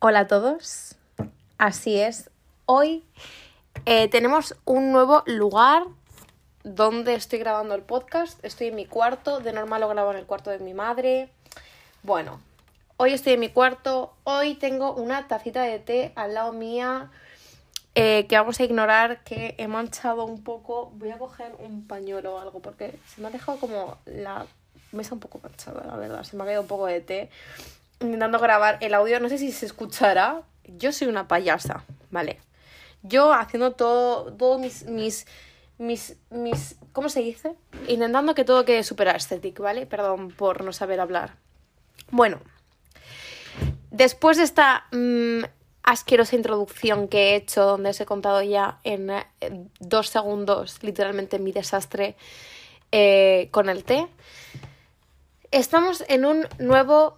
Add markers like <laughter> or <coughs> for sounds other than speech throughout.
Hola a todos. Así es. Hoy eh, tenemos un nuevo lugar donde estoy grabando el podcast. Estoy en mi cuarto. De normal lo grabo en el cuarto de mi madre. Bueno, hoy estoy en mi cuarto. Hoy tengo una tacita de té al lado mía. eh, que vamos a ignorar que he manchado un poco. Voy a coger un pañuelo o algo porque se me ha dejado como la mesa un poco manchada, la verdad. Se me ha caído un poco de té intentando grabar el audio. No sé si se escuchará. Yo soy una payasa, ¿vale? Yo haciendo todo, todos mis, mis, mis, mis, ¿cómo se dice? Intentando que todo quede súper estético, ¿vale? Perdón por no saber hablar. Bueno, después de esta mm, asquerosa introducción que he hecho, donde os he contado ya en dos segundos, literalmente mi desastre eh, con el té, estamos en un nuevo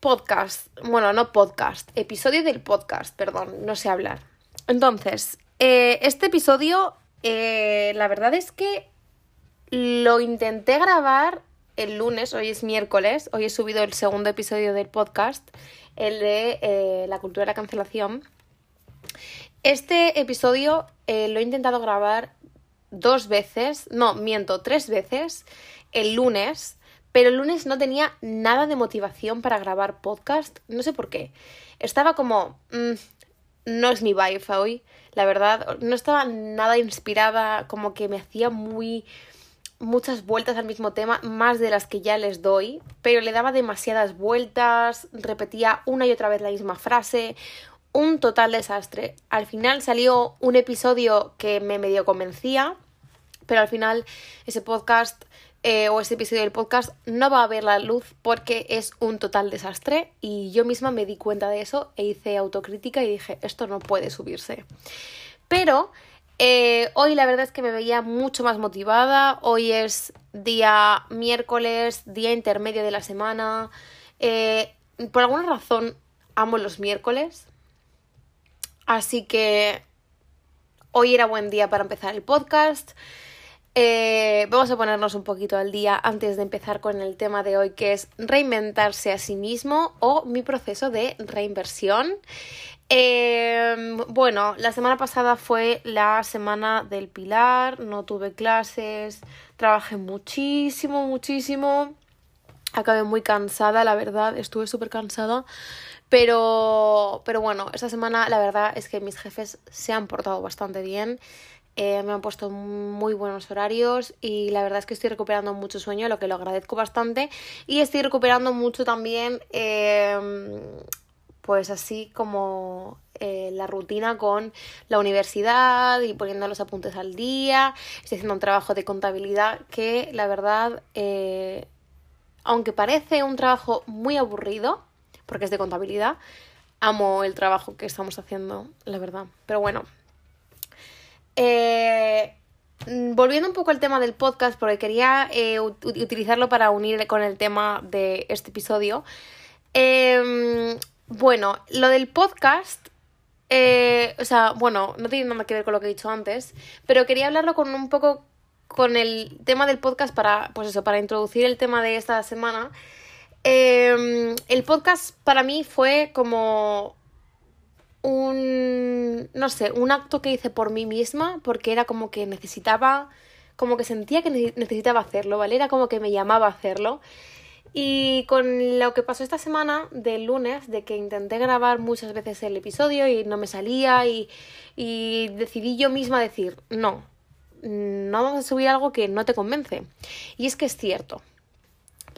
podcast, bueno, no podcast, episodio del podcast, perdón, no sé hablar. Entonces, eh, este episodio, eh, la verdad es que lo intenté grabar el lunes, hoy es miércoles, hoy he subido el segundo episodio del podcast, el de eh, la cultura de la cancelación. Este episodio eh, lo he intentado grabar dos veces, no, miento, tres veces, el lunes, pero el lunes no tenía nada de motivación para grabar podcast, no sé por qué. Estaba como, mm, no es mi vibe hoy, la verdad, no estaba nada inspirada, como que me hacía muy muchas vueltas al mismo tema, más de las que ya les doy, pero le daba demasiadas vueltas, repetía una y otra vez la misma frase, un total desastre. Al final salió un episodio que me medio convencía, pero al final ese podcast eh, o ese episodio del podcast no va a ver la luz porque es un total desastre y yo misma me di cuenta de eso e hice autocrítica y dije, esto no puede subirse. Pero eh, hoy la verdad es que me veía mucho más motivada. Hoy es día miércoles, día intermedio de la semana. Eh, por alguna razón amo los miércoles. Así que hoy era buen día para empezar el podcast. Eh, vamos a ponernos un poquito al día antes de empezar con el tema de hoy que es reinventarse a sí mismo o mi proceso de reinversión. Eh, bueno, la semana pasada fue la semana del pilar, no tuve clases, trabajé muchísimo, muchísimo. Acabé muy cansada, la verdad, estuve súper cansada. Pero, pero bueno, esta semana la verdad es que mis jefes se han portado bastante bien. Eh, me han puesto muy buenos horarios y la verdad es que estoy recuperando mucho sueño, lo que lo agradezco bastante. Y estoy recuperando mucho también, eh, pues así como eh, la rutina con la universidad y poniendo los apuntes al día. Estoy haciendo un trabajo de contabilidad que la verdad, eh, aunque parece un trabajo muy aburrido, porque es de contabilidad, amo el trabajo que estamos haciendo, la verdad. Pero bueno. Eh, volviendo un poco al tema del podcast, porque quería eh, ut- utilizarlo para unir con el tema de este episodio. Eh, bueno, lo del podcast, eh, o sea, bueno, no tiene nada que ver con lo que he dicho antes, pero quería hablarlo con un poco con el tema del podcast para, pues eso, para introducir el tema de esta semana. Eh, el podcast para mí fue como un, no sé, un acto que hice por mí misma, porque era como que necesitaba, como que sentía que ne- necesitaba hacerlo, ¿vale? Era como que me llamaba a hacerlo. Y con lo que pasó esta semana del lunes, de que intenté grabar muchas veces el episodio y no me salía y, y decidí yo misma decir, no, no vamos a subir algo que no te convence. Y es que es cierto.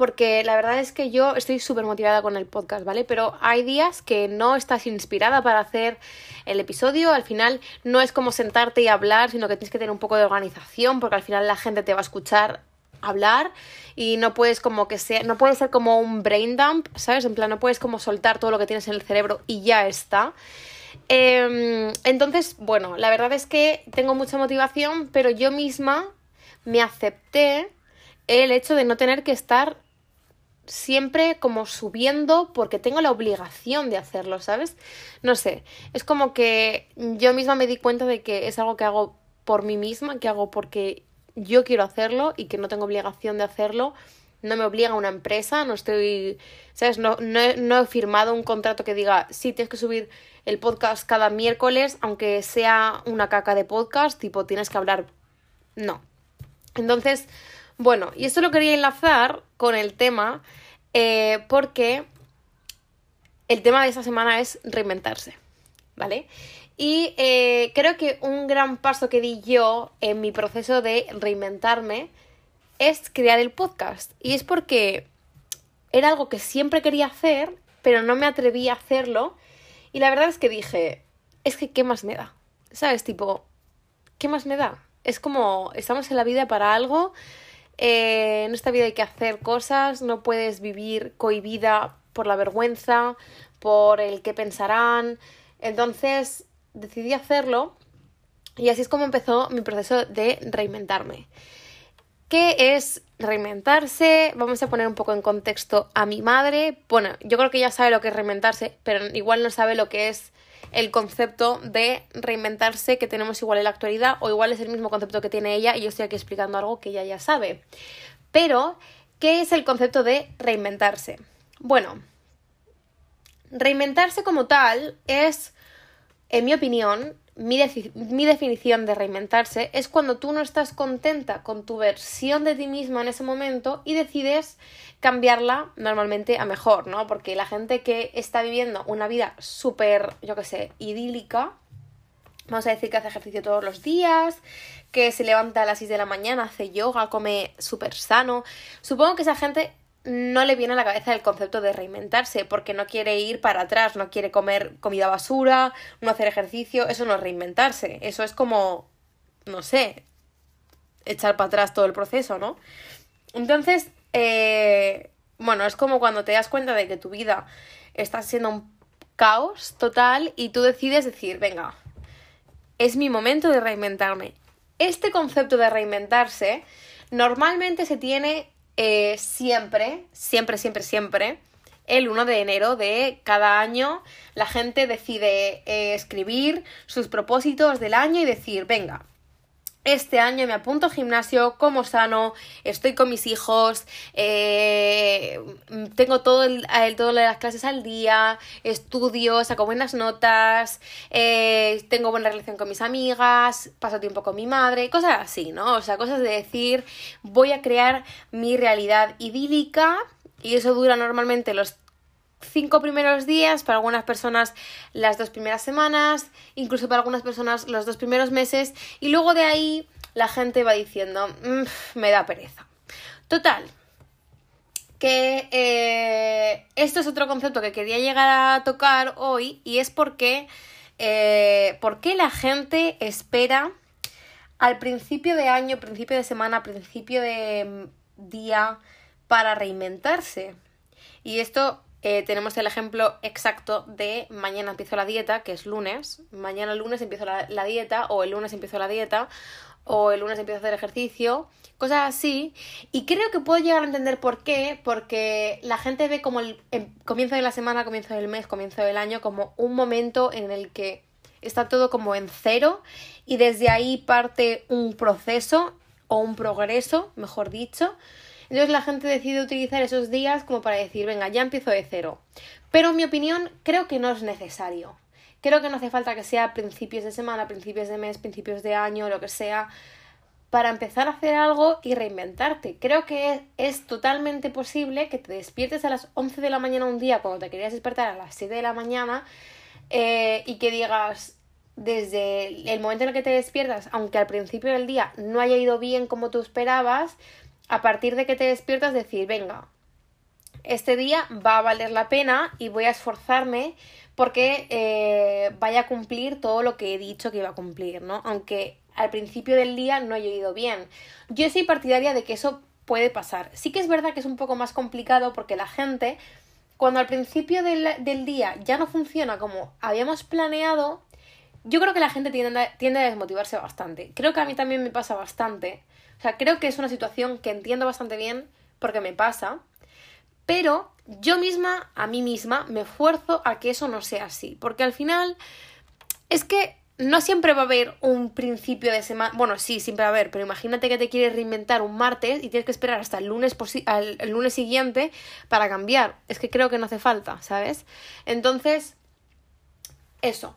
Porque la verdad es que yo estoy súper motivada con el podcast, ¿vale? Pero hay días que no estás inspirada para hacer el episodio. Al final no es como sentarte y hablar, sino que tienes que tener un poco de organización, porque al final la gente te va a escuchar hablar y no puedes como que sea, no puede ser como un brain dump, ¿sabes? En plan, no puedes como soltar todo lo que tienes en el cerebro y ya está. Eh, entonces, bueno, la verdad es que tengo mucha motivación, pero yo misma me acepté el hecho de no tener que estar siempre como subiendo porque tengo la obligación de hacerlo, ¿sabes? No sé, es como que yo misma me di cuenta de que es algo que hago por mí misma, que hago porque yo quiero hacerlo y que no tengo obligación de hacerlo no me obliga una empresa, no estoy, ¿sabes? No, no, no he firmado un contrato que diga, sí, tienes que subir el podcast cada miércoles, aunque sea una caca de podcast, tipo, tienes que hablar. No. Entonces, bueno, y esto lo quería enlazar con el tema, eh, porque el tema de esta semana es reinventarse, ¿vale? Y eh, creo que un gran paso que di yo en mi proceso de reinventarme es crear el podcast. Y es porque era algo que siempre quería hacer, pero no me atreví a hacerlo. Y la verdad es que dije, es que ¿qué más me da? ¿Sabes? Tipo, ¿qué más me da? Es como, estamos en la vida para algo. Eh, en esta vida hay que hacer cosas, no puedes vivir cohibida por la vergüenza, por el que pensarán. Entonces decidí hacerlo y así es como empezó mi proceso de reinventarme. ¿Qué es reinventarse? Vamos a poner un poco en contexto a mi madre. Bueno, yo creo que ella sabe lo que es reinventarse, pero igual no sabe lo que es el concepto de reinventarse que tenemos igual en la actualidad o igual es el mismo concepto que tiene ella y yo estoy aquí explicando algo que ella ya sabe. Pero, ¿qué es el concepto de reinventarse? Bueno, reinventarse como tal es, en mi opinión, mi, definición de reinventarse es cuando tú no estás contenta con tu versión de ti misma en ese momento y decides cambiarla normalmente a mejor, ¿no? Porque la gente que está viviendo una vida súper, yo qué sé, idílica, vamos a decir que hace ejercicio todos los días, que se levanta a las 6 de la mañana, hace yoga, come súper sano, supongo que esa gente no le viene a la cabeza el concepto de reinventarse, porque no quiere ir para atrás, no quiere comer comida basura, no hacer ejercicio, eso no es reinventarse, eso es como, no sé, echar para atrás todo el proceso, ¿no? Entonces, eh, bueno, es como cuando te das cuenta de que tu vida está siendo un caos total y tú decides decir, venga, es mi momento de reinventarme. Este concepto de reinventarse normalmente se tiene eh, siempre, siempre, siempre, siempre, el 1 de enero de cada año, la gente decide eh, escribir sus propósitos del año y decir, venga, este año me apunto al gimnasio, como sano, estoy con mis hijos, eh, tengo todo el, las clases al día, estudio, saco buenas notas, eh, tengo buena relación con mis amigas, paso tiempo con mi madre, cosas así, ¿no? O sea, cosas de decir, voy a crear mi realidad idílica y eso dura normalmente los cinco primeros días, para algunas personas las dos primeras semanas, incluso para algunas personas los dos primeros meses, y luego de ahí la gente va diciendo, mm, me da pereza. Total, que eh, esto es otro concepto que quería llegar a tocar hoy y es porque, eh, la gente espera al principio de año, principio de semana, principio de mm, día para reinventarse. Y esto eh, tenemos el ejemplo exacto de mañana empiezo la dieta, que es lunes, mañana lunes empiezo la, dieta, o el lunes empiezo la dieta, o el lunes empiezo a hacer ejercicio, cosas así. Y creo que puedo llegar a entender por qué, porque la gente ve como el, comienzo de la semana, comienzo del mes, comienzo del año, como un momento en el que está todo como en cero y desde ahí parte un proceso o un progreso, mejor dicho. Entonces la gente decide utilizar esos días como para decir, venga, ya empiezo de cero. Pero en mi opinión creo que no es necesario. Creo que no hace falta que sea principios de semana, principios de mes, principios de año, lo que sea, para empezar a hacer algo y reinventarte. Creo que es, totalmente posible que te despiertes a las 11 de la mañana un día cuando te querías despertar a las 7 de la mañana eh, y que digas, desde el momento en el que te despiertas, aunque al principio del día no haya ido bien como tú esperabas, a partir de que te despiertas decir, venga, este día va a valer la pena y voy a esforzarme porque eh, vaya a cumplir todo lo que he dicho que iba a cumplir, ¿no? Aunque al principio del día no haya ido bien. Yo soy partidaria de que eso puede pasar. Sí que es verdad que es un poco más complicado porque la gente, cuando al principio del, del día ya no funciona como habíamos planeado, yo creo que la gente tiende, tiende a desmotivarse bastante. Creo que a mí también me pasa bastante. O sea, creo que es una situación que entiendo bastante bien porque me pasa, pero yo misma, a mí misma, me esfuerzo a que eso no sea así, porque al final es que no siempre va a haber un principio de semana. Bueno, sí, siempre va a haber, pero imagínate que te quieres reinventar un martes y tienes que esperar hasta el lunes, al, el lunes siguiente para cambiar. Es que creo que no hace falta, ¿sabes? Entonces, eso.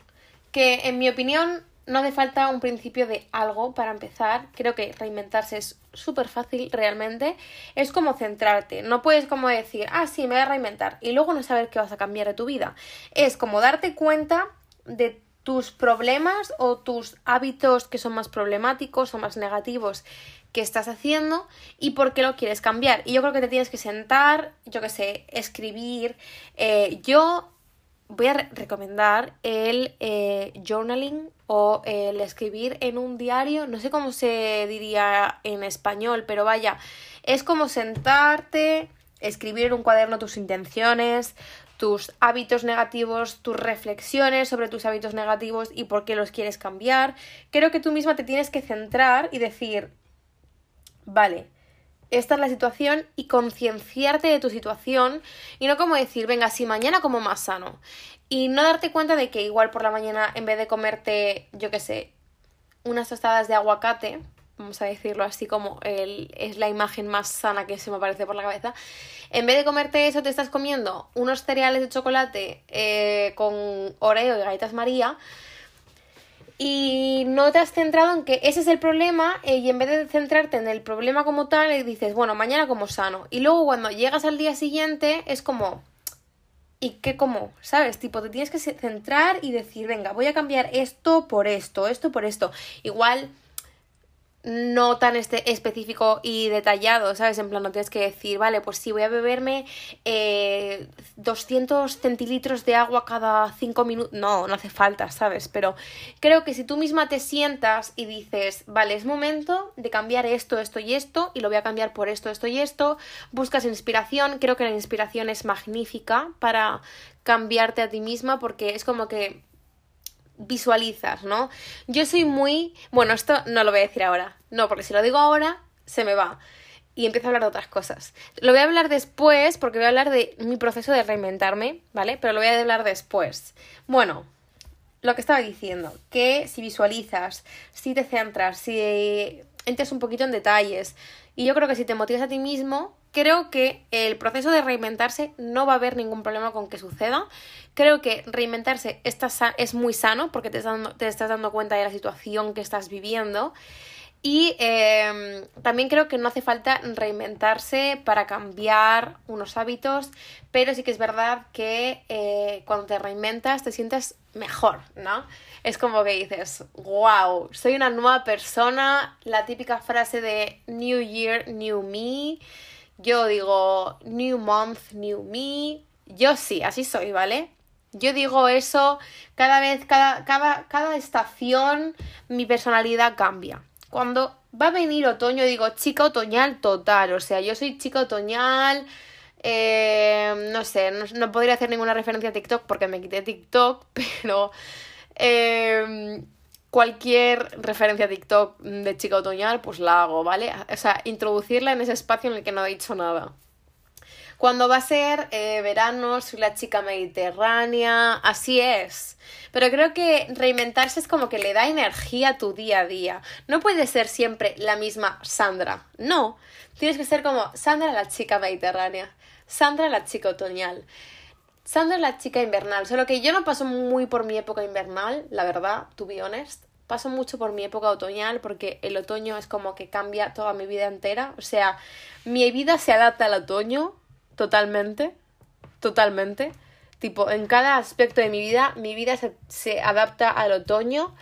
Que en mi opinión no hace falta un principio de algo para empezar. Creo que reinventarse es súper fácil realmente. Es como centrarte. No puedes como decir, ah, sí, me voy a reinventar y luego no saber qué vas a cambiar de tu vida. Es como darte cuenta de tus problemas o tus hábitos que son más problemáticos o más negativos que estás haciendo y por qué lo quieres cambiar. Y yo creo que te tienes que sentar, yo qué sé, escribir. Eh, yo voy a recomendar el eh, journaling o el escribir en un diario, no sé cómo se diría en español, pero vaya, es como sentarte, escribir en un cuaderno tus intenciones, tus hábitos negativos, tus reflexiones sobre tus hábitos negativos y por qué los quieres cambiar. Creo que tú misma te tienes que centrar y decir, vale, esta es la situación y concienciarte de tu situación y no como decir, venga, si mañana como más sano. Y no darte cuenta de que igual por la mañana en vez de comerte, yo qué sé, unas tostadas de aguacate, vamos a decirlo así como el, es la imagen más sana que se me aparece por la cabeza, en vez de comerte eso te estás comiendo unos cereales de chocolate eh, con Oreo y galletas María y no te has centrado en que ese es el problema eh, y en vez de centrarte en el problema como tal, eh, dices, bueno, mañana como sano. Y luego cuando llegas al día siguiente es como, ¿y qué como? ¿Sabes? Tipo, te tienes que centrar y decir, venga, voy a cambiar esto por esto, esto por esto. Igual no tan este específico y detallado, ¿sabes? En plan, no tienes que decir, vale, pues sí, voy a beberme eh, 200 centilitros de agua cada 5 minutos. No, no hace falta, ¿sabes? Pero creo que si tú misma te sientas y dices, vale, es momento de cambiar esto, esto y esto, y lo voy a cambiar por esto, esto y esto, buscas inspiración, creo que la inspiración es magnífica para cambiarte a ti misma porque es como que visualizas, ¿no? Yo soy muy... Bueno, esto no lo voy a decir ahora, no, porque si lo digo ahora, se me va. Y empiezo a hablar de otras cosas. Lo voy a hablar después, porque voy a hablar de mi proceso de reinventarme, ¿vale? Pero lo voy a hablar después. Bueno, lo que estaba diciendo, que si visualizas, si te centras, si entres un poquito en detalles, y yo creo que si te motivas a ti mismo, creo que el proceso de reinventarse no va a haber ningún problema con que suceda. Creo que reinventarse es muy sano porque te te estás dando cuenta de la situación que estás viviendo. Y em, también creo que no hace falta reinventarse para cambiar unos hábitos, pero sí que es verdad que eh, cuando te reinventas te sientes mejor, ¿no? Es como que dices, wow, soy una nueva persona, la típica frase de New Year, New Me. Yo digo New Month, New Me. Yo sí, así soy, ¿vale? Yo digo eso cada vez, cada, cada, cada estación, mi personalidad cambia cuando va a venir otoño, digo chica otoñal total. O sea, yo soy chica otoñal. Eh, no sé, no, podría hacer ninguna referencia a TikTok porque me quité TikTok, <laughs> pero em, cualquier referencia a TikTok de chica otoñal, pues la hago, ¿vale? O sea, introducirla en ese espacio en el que no he dicho nada. Cuando va a ser eh, verano, soy la chica mediterránea, así es. Pero creo que reinventarse es como que le da energía a tu día a día. No puede ser siempre la misma Sandra, no. Tienes que ser como Sandra la chica mediterránea, Sandra la chica otoñal. Sandra la chica invernal, solo que yo no paso muy por mi época invernal, la verdad, to be honest paso mucho por mi época otoñal porque el otoño es como que cambia toda mi vida entera. O sea, mi vida se adapta al otoño totalmente, totalmente. Tipo, en cada aspecto de mi vida, mi vida se, adapta al otoño.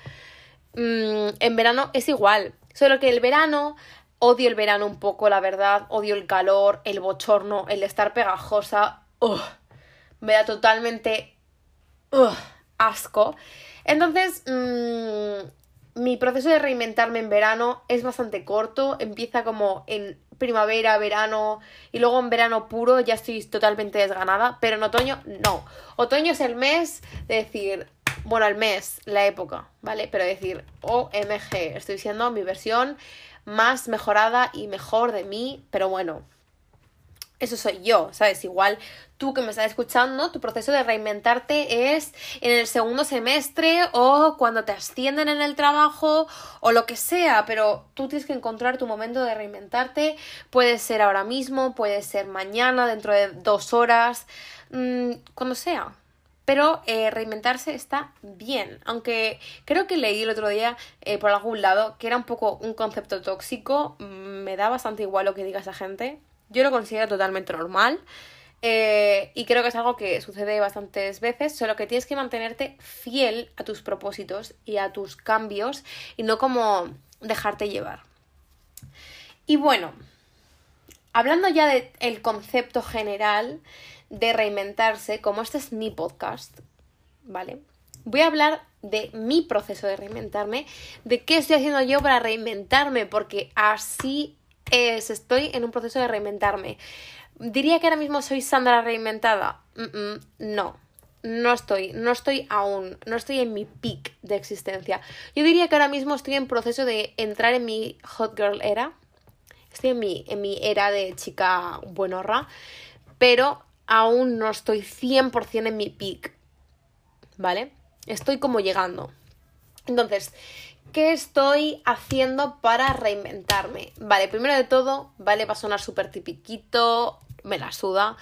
Mm, en verano es igual, solo que el verano odio el verano un poco, la verdad, odio el calor, el bochorno, el estar pegajosa, me da totalmente asco. Entonces, mm, mi proceso de reinventarme en verano es bastante corto, empieza como en primavera, verano y luego en verano puro ya estoy totalmente desganada, pero en otoño no. Otoño es el mes de decir, bueno, el mes, la época, ¿vale? Pero decir, OMG, estoy siendo mi versión más mejorada y mejor de mí, pero bueno. Eso soy yo, ¿sabes? Igual tú que me estás escuchando, tu proceso de reinventarte es en el segundo semestre o cuando te ascienden en el trabajo o lo que sea, pero tú tienes que encontrar tu momento de reinventarte. Puede ser ahora mismo, puede ser mañana, dentro de dos horas, mmm, cuando sea. Pero eh, reinventarse está bien, aunque creo que leí el otro día eh, por algún lado que era un poco un concepto tóxico, mm, me da bastante igual lo que diga esa gente, yo lo considero totalmente normal eh, y creo que es algo que sucede bastantes veces, solo que tienes que mantenerte fiel a tus propósitos y a tus cambios y no como dejarte llevar. Y bueno, hablando ya del concepto general, de reinventarse, como este es mi podcast, ¿vale? Voy a hablar de mi proceso de reinventarme, de qué estoy haciendo yo para reinventarme, porque así es, estoy en un proceso de reinventarme. Diría que ahora mismo soy Sandra reinventada. no, no estoy, no estoy aún, no estoy en mi peak de existencia. Yo diría que ahora mismo estoy en proceso de entrar en mi hot girl era. Estoy en mi, en mi era de chica buenorra, pero aún no estoy 100% en mi peak, ¿vale? Estoy como llegando. Entonces, ¿qué estoy haciendo para reinventarme? Vale, primero de todo, vale, va a sonar súper tipiquito, me la suda.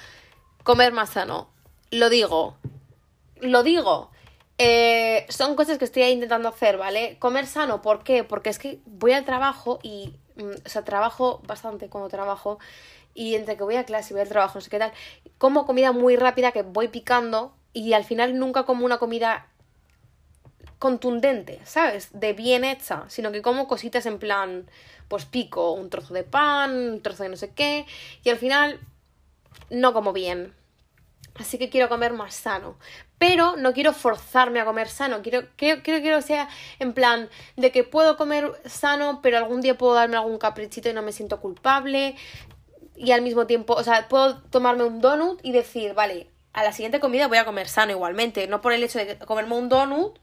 Comer más sano. Lo digo. Lo digo. Eh, son cosas que estoy intentando hacer, ¿vale? Comer sano, ¿por qué? Porque es que voy al trabajo y, mm, o sea, trabajo bastante cuando trabajo y entre que voy a clase y voy al trabajo, no sé qué tal, como comida muy rápida que voy picando y al final nunca como una comida contundente, ¿sabes? De bien hecha, sino que como cositas en plan, pues pico un trozo de pan, un trozo de no sé qué, y al final no como bien. Así que quiero comer más sano. Pero no quiero forzarme a comer sano. Quiero, quiero, quiero que sea en plan de que puedo comer sano, pero algún día puedo darme algún caprichito y no me siento culpable y al mismo tiempo, o sea, puedo tomarme un donut y decir, vale, a la siguiente comida voy a comer sano igualmente, no por el hecho de comerme un donut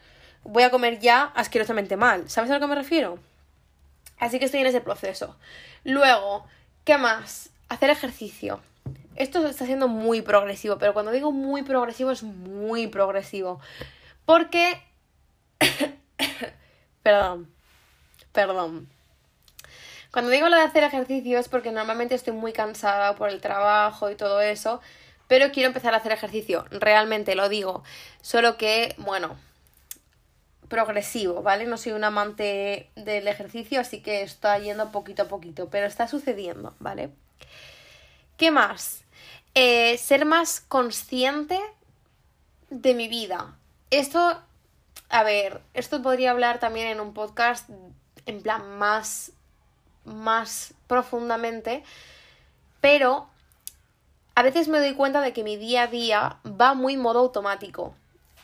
voy a comer ya asquerosamente mal, ¿sabes a lo que me refiero? Así que estoy en ese proceso. Luego, ¿qué más? Hacer ejercicio. Esto está siendo muy progresivo, pero cuando digo muy progresivo es muy progresivo. Porque... <coughs> perdón. Perdón. Cuando digo lo de hacer ejercicio es porque normalmente estoy muy cansada por el trabajo y todo eso, pero quiero empezar a hacer ejercicio, realmente lo digo, solo que, bueno, progresivo, ¿vale? No soy un amante del ejercicio, así que está yendo poquito a poquito, pero está sucediendo, ¿vale? ¿Qué más? Eh, ser más consciente de mi vida. Esto, a ver, esto podría hablar también en un podcast en plan más más profundamente, pero a veces me doy cuenta de que mi día a día va muy modo automático.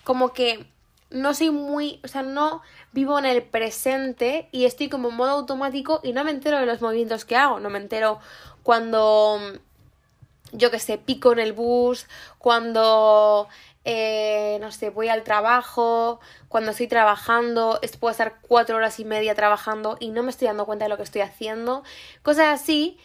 Como que no soy muy, o sea, no vivo en el presente y estoy como en modo automático y no me entero de los movimientos que hago, no me entero cuando yo que sé, pico en el bus, cuando eh, no sé, voy al trabajo, cuando estoy trabajando, puedo estar cuatro horas y media trabajando y no me estoy dando cuenta de lo que estoy haciendo, cosas así.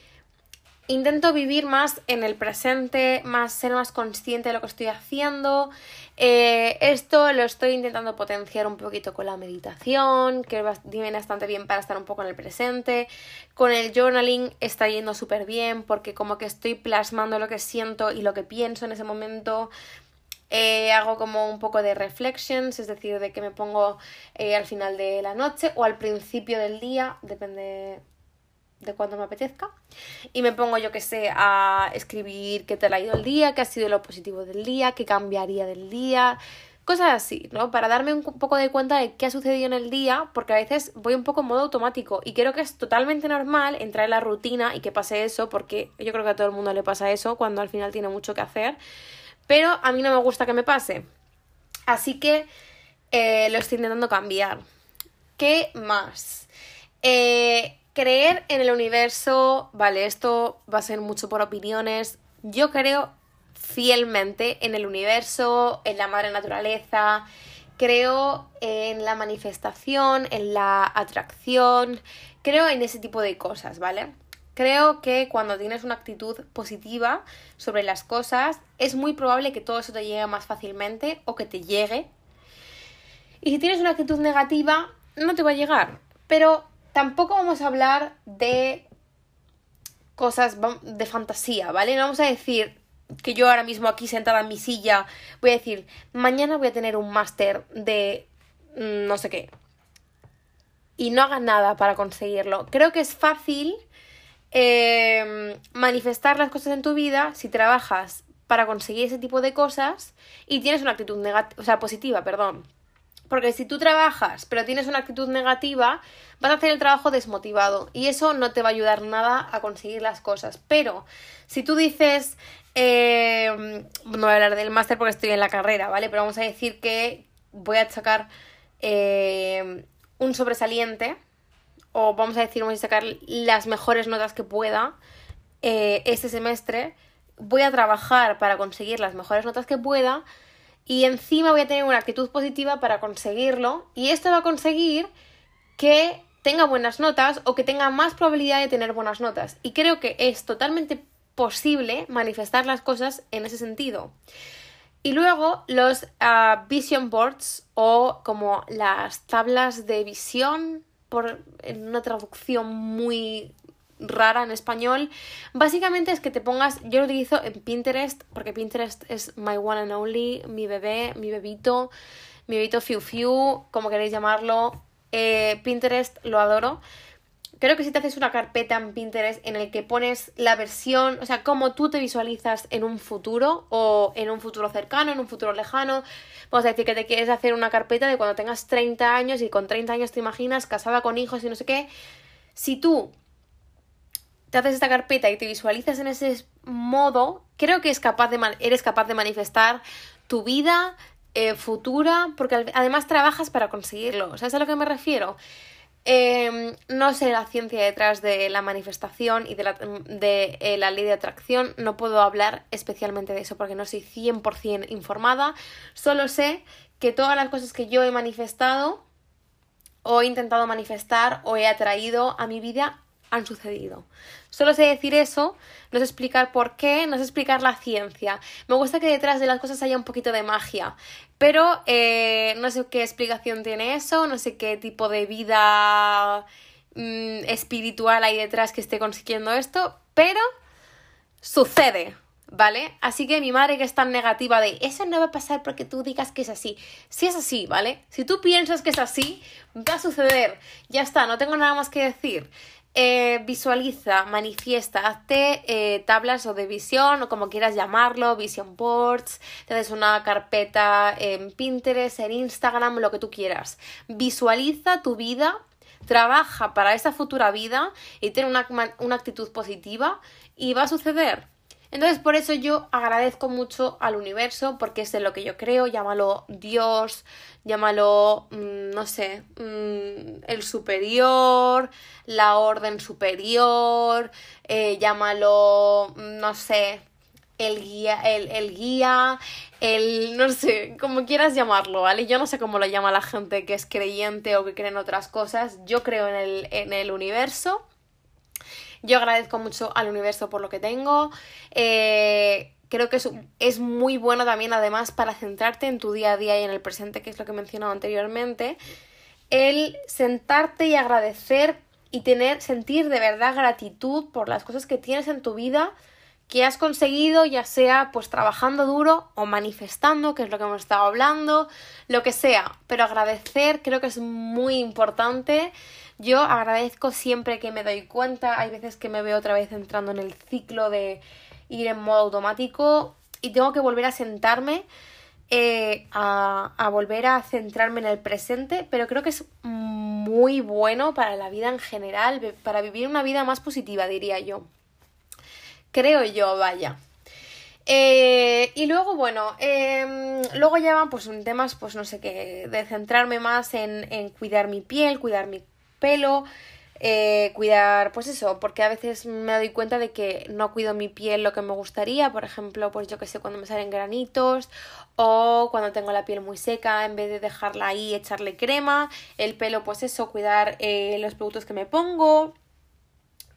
Intento vivir más en el presente, más ser más consciente de lo que estoy haciendo. Eh, esto lo estoy intentando potenciar un poquito con la meditación, que viene bastante bien para estar un poco en el presente. Con el journaling está yendo súper bien porque como que estoy plasmando lo que siento y lo que pienso en ese momento. Eh, hago como un poco de reflections, es decir, de que me pongo eh, al final de la noche o al principio del día, depende de cuando me apetezca. Y me pongo, yo que sé, a escribir qué te ha ido el día, qué ha sido lo positivo del día, qué cambiaría del día, cosas así, ¿no? Para darme un poco de cuenta de qué ha sucedido en el día, porque a veces voy un poco en modo automático y creo que es totalmente normal entrar en la rutina y que pase eso, porque yo creo que a todo el mundo le pasa eso cuando al final tiene mucho que hacer pero a mí no me gusta que me pase. Así que eh, lo estoy intentando cambiar. ¿Qué más? Eh, creer en el universo, vale, esto va a ser mucho por opiniones. Yo creo fielmente en el universo, en la madre naturaleza, creo en la manifestación, en la atracción, creo en ese tipo de cosas, ¿vale? Creo que cuando tienes una actitud positiva sobre las cosas, es muy probable que todo eso te llegue más fácilmente o que te llegue. Y si tienes una actitud negativa, no te va a llegar. Pero tampoco vamos a hablar de cosas de fantasía, ¿vale? No vamos a decir que yo ahora mismo aquí sentada en mi silla voy a decir, mañana voy a tener un máster de mm, no sé qué. Y no hagas nada para conseguirlo. Creo que es fácil eh, manifestar las cosas en tu vida si trabajas para conseguir ese tipo de cosas y tienes una actitud negativa, o sea, positiva, perdón. Porque si tú trabajas pero tienes una actitud negativa, vas a hacer el trabajo desmotivado y eso no te va a ayudar nada a conseguir las cosas. Pero si tú dices, eh, no voy a hablar del máster porque estoy en la carrera, ¿vale? Pero vamos a decir que voy a sacar eh, un sobresaliente o vamos a decir, vamos a sacar las mejores notas que pueda eh, este semestre, voy a trabajar para conseguir las mejores notas que pueda y encima voy a tener una actitud positiva para conseguirlo y esto va a conseguir que tenga buenas notas o que tenga más probabilidad de tener buenas notas. Y creo que es totalmente posible manifestar las cosas en ese sentido. Y luego los ah, vision boards o como las tablas de visión, por en una traducción muy rara en español. Básicamente es que te pongas, yo lo utilizo en Pinterest, porque Pinterest es my one and only, mi bebé, mi bebito, mi bebito fiu fiu, como queréis llamarlo. Eh, Pinterest lo adoro. Creo que si te haces una carpeta en Pinterest en el que pones la versión, o sea, cómo tú te visualizas en un futuro o en un futuro cercano, en un futuro lejano, vamos a decir que te quieres hacer una carpeta de cuando tengas 30 años y con 30 años te imaginas casada con hijos y no sé qué. Si tú te haces esta carpeta y te visualizas en ese modo, creo que es capaz de eres capaz de manifestar tu vida eh, futura, porque además trabajas para conseguirlo. ¿Sabes a lo que me refiero? Em, no sé la ciencia detrás de la manifestación y de, la, de eh, la, ley de atracción, no puedo hablar especialmente de eso porque no soy 100% informada, solo sé que todas las cosas que yo he manifestado o he intentado manifestar o he atraído a mi vida han sucedido. Solo sé decir eso, no sé explicar por qué, no sé explicar la ciencia. Me gusta que detrás de las cosas haya un poquito de magia, pero eh, no sé qué explicación tiene eso, no sé qué tipo de vida mm, espiritual hay detrás que esté consiguiendo esto, pero sucede. ¿Vale? Así que mi madre que es tan negativa de eso no va a pasar porque tú digas que es así. Si es así, ¿vale? Si tú piensas que es así, va a suceder. Ya está, no tengo nada más que decir. Eh, visualiza, manifiesta, hazte eh, tablas o de visión o como quieras llamarlo, vision boards, te haces una carpeta en Pinterest, en Instagram, lo que tú quieras. Visualiza tu vida, trabaja para esa futura vida y ten una, una actitud positiva y va a suceder. Entonces, por eso yo agradezco mucho al universo, porque es de lo que yo creo, llámalo Dios, llámalo, mm, no sé, mm, el superior, la orden superior, eh, llámalo, mm, no sé, el guía, el, el, guía, el, no sé, como quieras llamarlo, ¿vale? Yo no sé cómo lo llama la gente que es creyente o que cree en otras cosas, yo creo en el, en el universo yo agradezco mucho al universo por lo que tengo. Eh, creo que es, es, muy bueno también, además, para centrarte en tu día a día y en el presente, que es lo que he mencionado anteriormente. El sentarte y agradecer y tener, sentir de verdad gratitud por las cosas que tienes en tu vida que has conseguido, ya sea pues trabajando duro o manifestando, que es lo que hemos estado hablando, lo que sea, pero agradecer creo que es muy importante. Yo agradezco siempre que me doy cuenta, hay veces que me veo otra vez entrando en el ciclo de ir en modo automático y tengo que volver a sentarme eh, a, a volver a centrarme en el presente, pero creo que es muy bueno para la vida en general, para vivir una vida más positiva, diría yo. Creo yo, vaya. Eh, y luego, bueno, eh, luego llevan pues temas, pues no sé qué, de centrarme más en, en cuidar mi piel, cuidar mi pelo, eh, cuidar, pues eso, porque a veces me doy cuenta de que no cuido mi piel lo que me gustaría, por ejemplo, pues yo que sé, cuando me salen granitos o cuando tengo la piel muy seca, en vez de dejarla ahí, echarle crema, el pelo, pues eso, cuidar eh, los productos que me pongo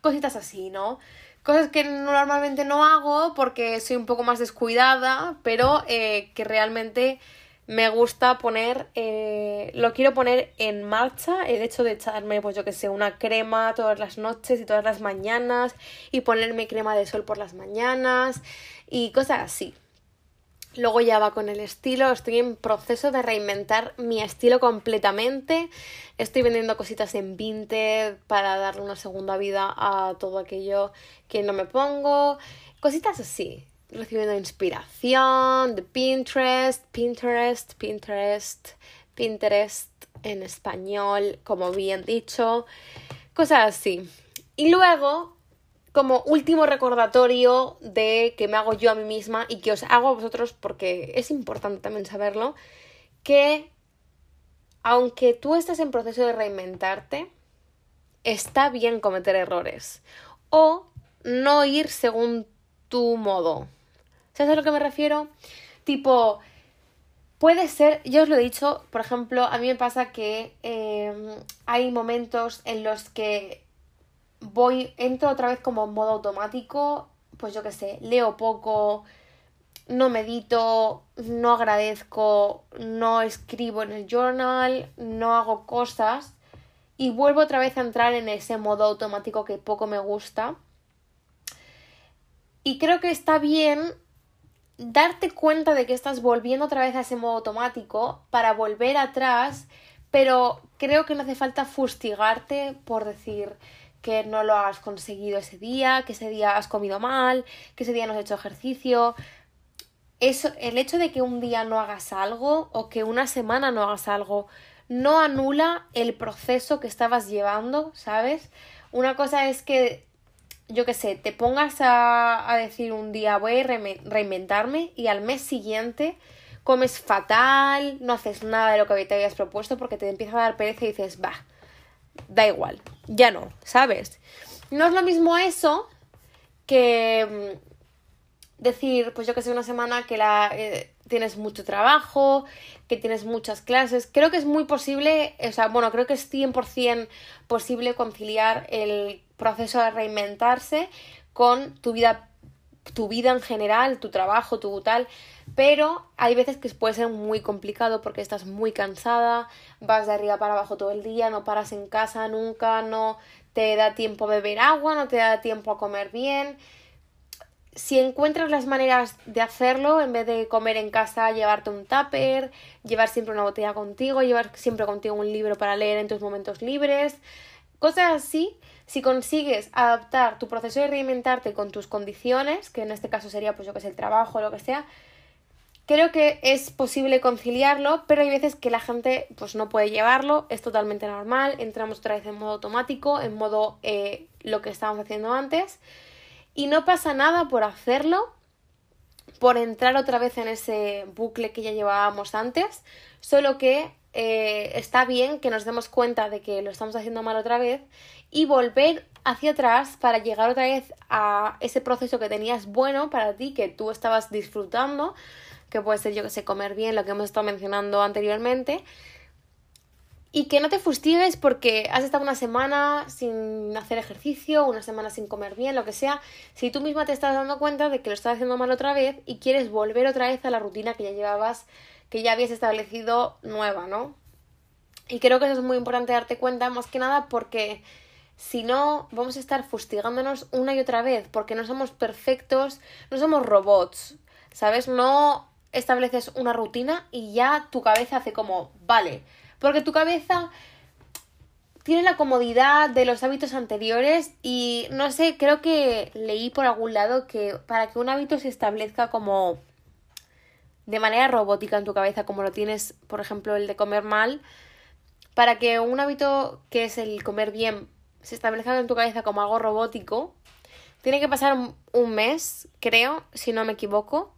cositas así, ¿no? Cosas que normalmente no hago porque soy un poco más descuidada, pero eh, que realmente me gusta poner, eh, lo quiero poner en marcha, el hecho de echarme, pues yo que sé, una crema todas las noches y todas las mañanas y ponerme crema de sol por las mañanas y cosas así. Luego ya va con el estilo, estoy en proceso de reinventar mi estilo completamente. Estoy vendiendo cositas en Vinted para darle una segunda vida a todo aquello que no me pongo. Cositas así. Recibiendo inspiración de Pinterest, Pinterest, Pinterest, Pinterest en español, como bien dicho. Cosas así. Y luego como último recordatorio de que me hago yo a mí misma y que os hago a vosotros porque es importante también saberlo, que aunque tú estés en proceso de reinventarte, está bien cometer errores o no ir según tu modo. ¿Sabes a lo que me refiero? Tipo, puede ser, yo os lo he dicho, por ejemplo, a mí me pasa que eh, hay momentos en los que voy, entro otra vez como en modo automático, pues yo qué sé, leo poco, no medito, no agradezco, no escribo en el journal, no hago cosas y vuelvo otra vez a entrar en ese modo automático que poco me gusta. Y creo que está bien darte cuenta de que estás volviendo otra vez a ese modo automático para volver atrás, pero creo que no hace falta fustigarte por decir, que no lo has conseguido ese día, que ese día has comido mal, que ese día no has hecho ejercicio. Eso, el hecho de que un día no hagas algo o que una semana no hagas algo no anula el proceso que estabas llevando, ¿sabes? Una cosa es que, yo qué sé, te pongas a, a decir un día voy a reinventarme y al mes siguiente comes fatal, no haces nada de lo que te habías propuesto porque te empieza a dar pereza y dices, bah, da igual, ya no, ¿sabes? No es lo mismo eso que mm, decir, pues yo que sé, una semana que la, eh, tienes mucho trabajo, que tienes muchas clases. Creo que es muy posible, o sea, bueno, creo que es 100% posible conciliar el proceso de reinventarse con tu vida tu vida en general, tu trabajo, tu tal, pero hay veces que puede ser muy complicado porque estás muy cansada, vas de arriba para abajo todo el día, no paras en casa nunca, no te da tiempo a beber agua, no te da tiempo a comer bien. Si encuentras las maneras de hacerlo, en vez de comer en casa, llevarte un tupper, llevar siempre una botella contigo, llevar siempre contigo un libro para leer en tus momentos libres, cosas así, si consigues adaptar tu proceso de reinventarte con tus condiciones, que en este caso sería pues yo que el trabajo lo que sea, creo que es posible conciliarlo, pero hay veces que la gente pues no puede llevarlo, es totalmente normal, entramos otra vez en modo automático, en modo eh, lo que estábamos haciendo antes, y no pasa nada por hacerlo, por entrar otra vez en ese bucle que ya llevábamos antes, solo que eh, está bien que nos demos cuenta de que lo estamos haciendo mal otra vez y volver hacia atrás para llegar otra vez a ese proceso que tenías bueno para ti, que tú estabas disfrutando, que puede ser yo que sé, comer bien, lo que hemos estado mencionando anteriormente, y que no te fustigues porque has estado una semana sin hacer ejercicio, una semana sin comer bien, lo que sea, si tú misma te estás dando cuenta de que lo estás haciendo mal otra vez y quieres volver otra vez a la rutina que ya llevabas, que ya habías establecido nueva, ¿no? Y creo que eso es muy importante darte cuenta, más que nada porque si no, vamos a estar fustigándonos una y otra vez, porque no somos perfectos, no somos robots, ¿sabes? No estableces una rutina y ya tu cabeza hace como, vale, porque tu cabeza tiene la comodidad de los hábitos anteriores y no sé, creo que leí por algún lado que para que un hábito se establezca como de manera robótica en tu cabeza, como lo tienes, por ejemplo, el de comer mal, para que un hábito que es el comer bien se establezca en tu cabeza como algo robótico, tiene que pasar un mes, creo, si no me equivoco.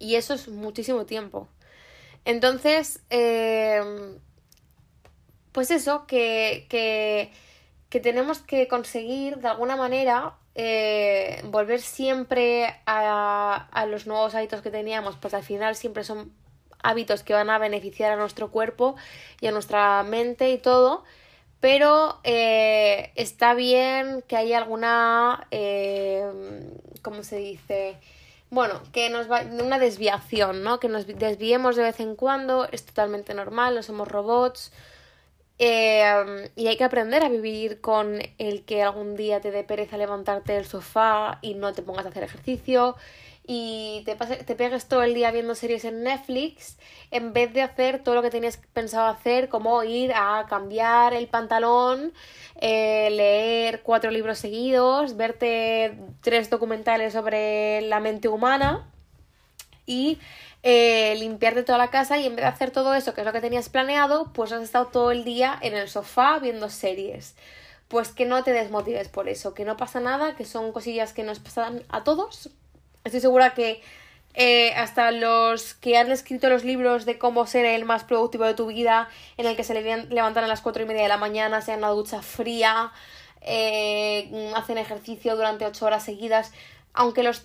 Y eso es muchísimo tiempo. Entonces, eh, pues eso, que, que, que, tenemos que conseguir de alguna manera eh, volver siempre a, a los nuevos hábitos que teníamos, pues al final siempre son hábitos que van a beneficiar a nuestro cuerpo y a nuestra mente y todo pero eh, está bien que haya alguna, ¿cómo se dice? Bueno, que nos va una desviación, ¿no? Que nos desviemos de vez en cuando, es totalmente normal, no somos robots. Eh, y hay que aprender a vivir con el que algún día te dé pereza levantarte del sofá y no te pongas a hacer ejercicio y te, te pegues todo el día viendo series en Netflix en vez de hacer todo lo que tenías pensado hacer, como ir a cambiar el pantalón, eh, leer cuatro libros seguidos, verte tres documentales sobre la mente humana y eh, limpiarte toda la casa y en vez de hacer todo eso, que es lo que tenías planeado, pues has estado todo el día en el sofá viendo series. Pues que no te desmotives por eso, que no pasa nada, que son cosillas que nos pasan a todos, Estoy segura que eh, hasta los que han escrito los libros de cómo ser el más productivo de tu vida, en el que se levantan a las cuatro y media de la mañana, se dan una ducha fría, eh, hacen ejercicio durante ocho horas seguidas, aunque los,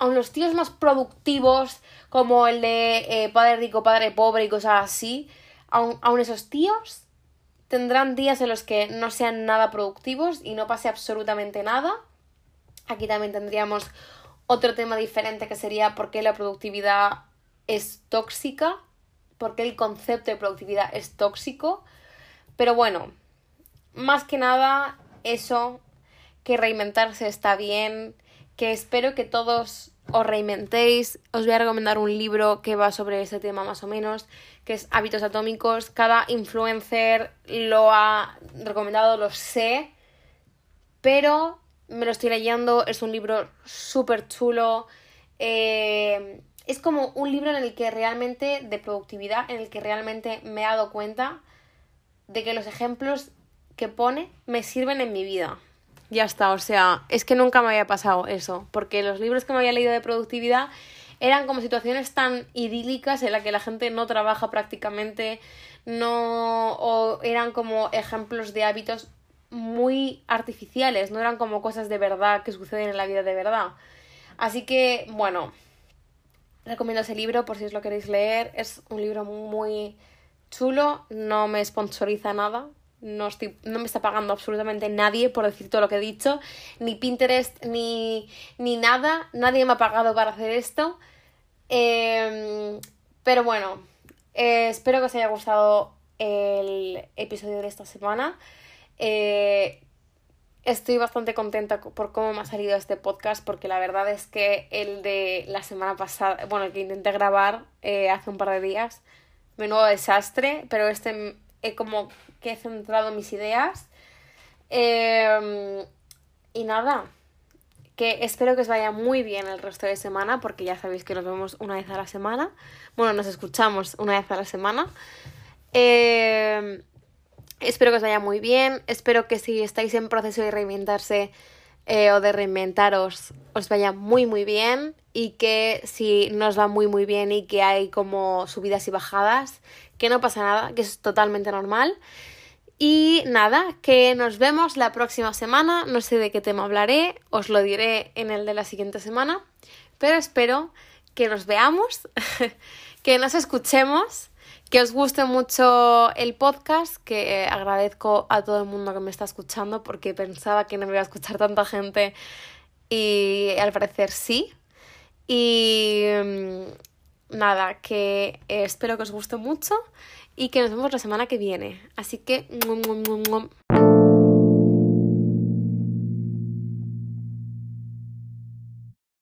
los tíos más productivos, como el de eh, padre rico, padre pobre y cosas así, aun, aun esos tíos tendrán días en los que no sean nada productivos y no pase absolutamente nada. Aquí también tendríamos otro tema diferente que sería por qué la productividad es tóxica, por qué el concepto de productividad es tóxico. Pero bueno, más que nada eso, que reinventarse está bien, que espero que todos os reinventéis. Os voy a recomendar un libro que va sobre ese tema más o menos, que es Hábitos Atómicos. Cada influencer lo ha recomendado, lo sé, pero me lo estoy leyendo, es un libro súper chulo. Eh, es como un libro en el que realmente, de productividad, en el que realmente me he dado cuenta de que los ejemplos que pone me sirven en mi vida. Ya está, o sea, es que nunca me había pasado eso, porque los libros que me había leído de productividad eran como situaciones tan idílicas en las que la gente no trabaja prácticamente, no, o eran como ejemplos de hábitos muy artificiales, no eran como cosas de verdad que suceden en la vida de verdad. Así que, bueno, recomiendo ese libro por si os lo queréis leer. Es un libro muy chulo, no me sponsoriza nada, no, estoy, no me está pagando absolutamente nadie por decir todo lo que he dicho, ni Pinterest, ni, ni nada, nadie me ha pagado para hacer esto. Em, pero bueno, eh, espero que os haya gustado el episodio de esta semana. Eh, estoy bastante contenta por cómo me ha salido este podcast porque la verdad es que el de la semana pasada, bueno, el que intenté grabar eh, hace un par de días, menudo desastre, pero este he como que he centrado mis ideas. Em, y nada, que espero que os vaya muy bien el resto de semana porque ya sabéis que nos vemos una vez a la semana. Bueno, nos escuchamos una vez a la semana. Eh, Espero que os vaya muy bien. Espero que si estáis en proceso de reinventarse eh, o de reinventaros, os vaya muy muy bien. Y que si no os va muy muy bien y que hay como subidas y bajadas, que no pasa nada, que es totalmente normal. Y nada, que nos vemos la próxima semana. No sé de qué tema hablaré, os lo diré en el de la siguiente semana. Pero espero que nos veamos, <laughs> que nos escuchemos que os guste mucho el podcast, que agradezco a todo el mundo que me está escuchando porque pensaba que no me iba a escuchar tanta gente y al parecer sí. Y mm, nada, que espero que os guste mucho y que nos vemos la semana que viene. Así que...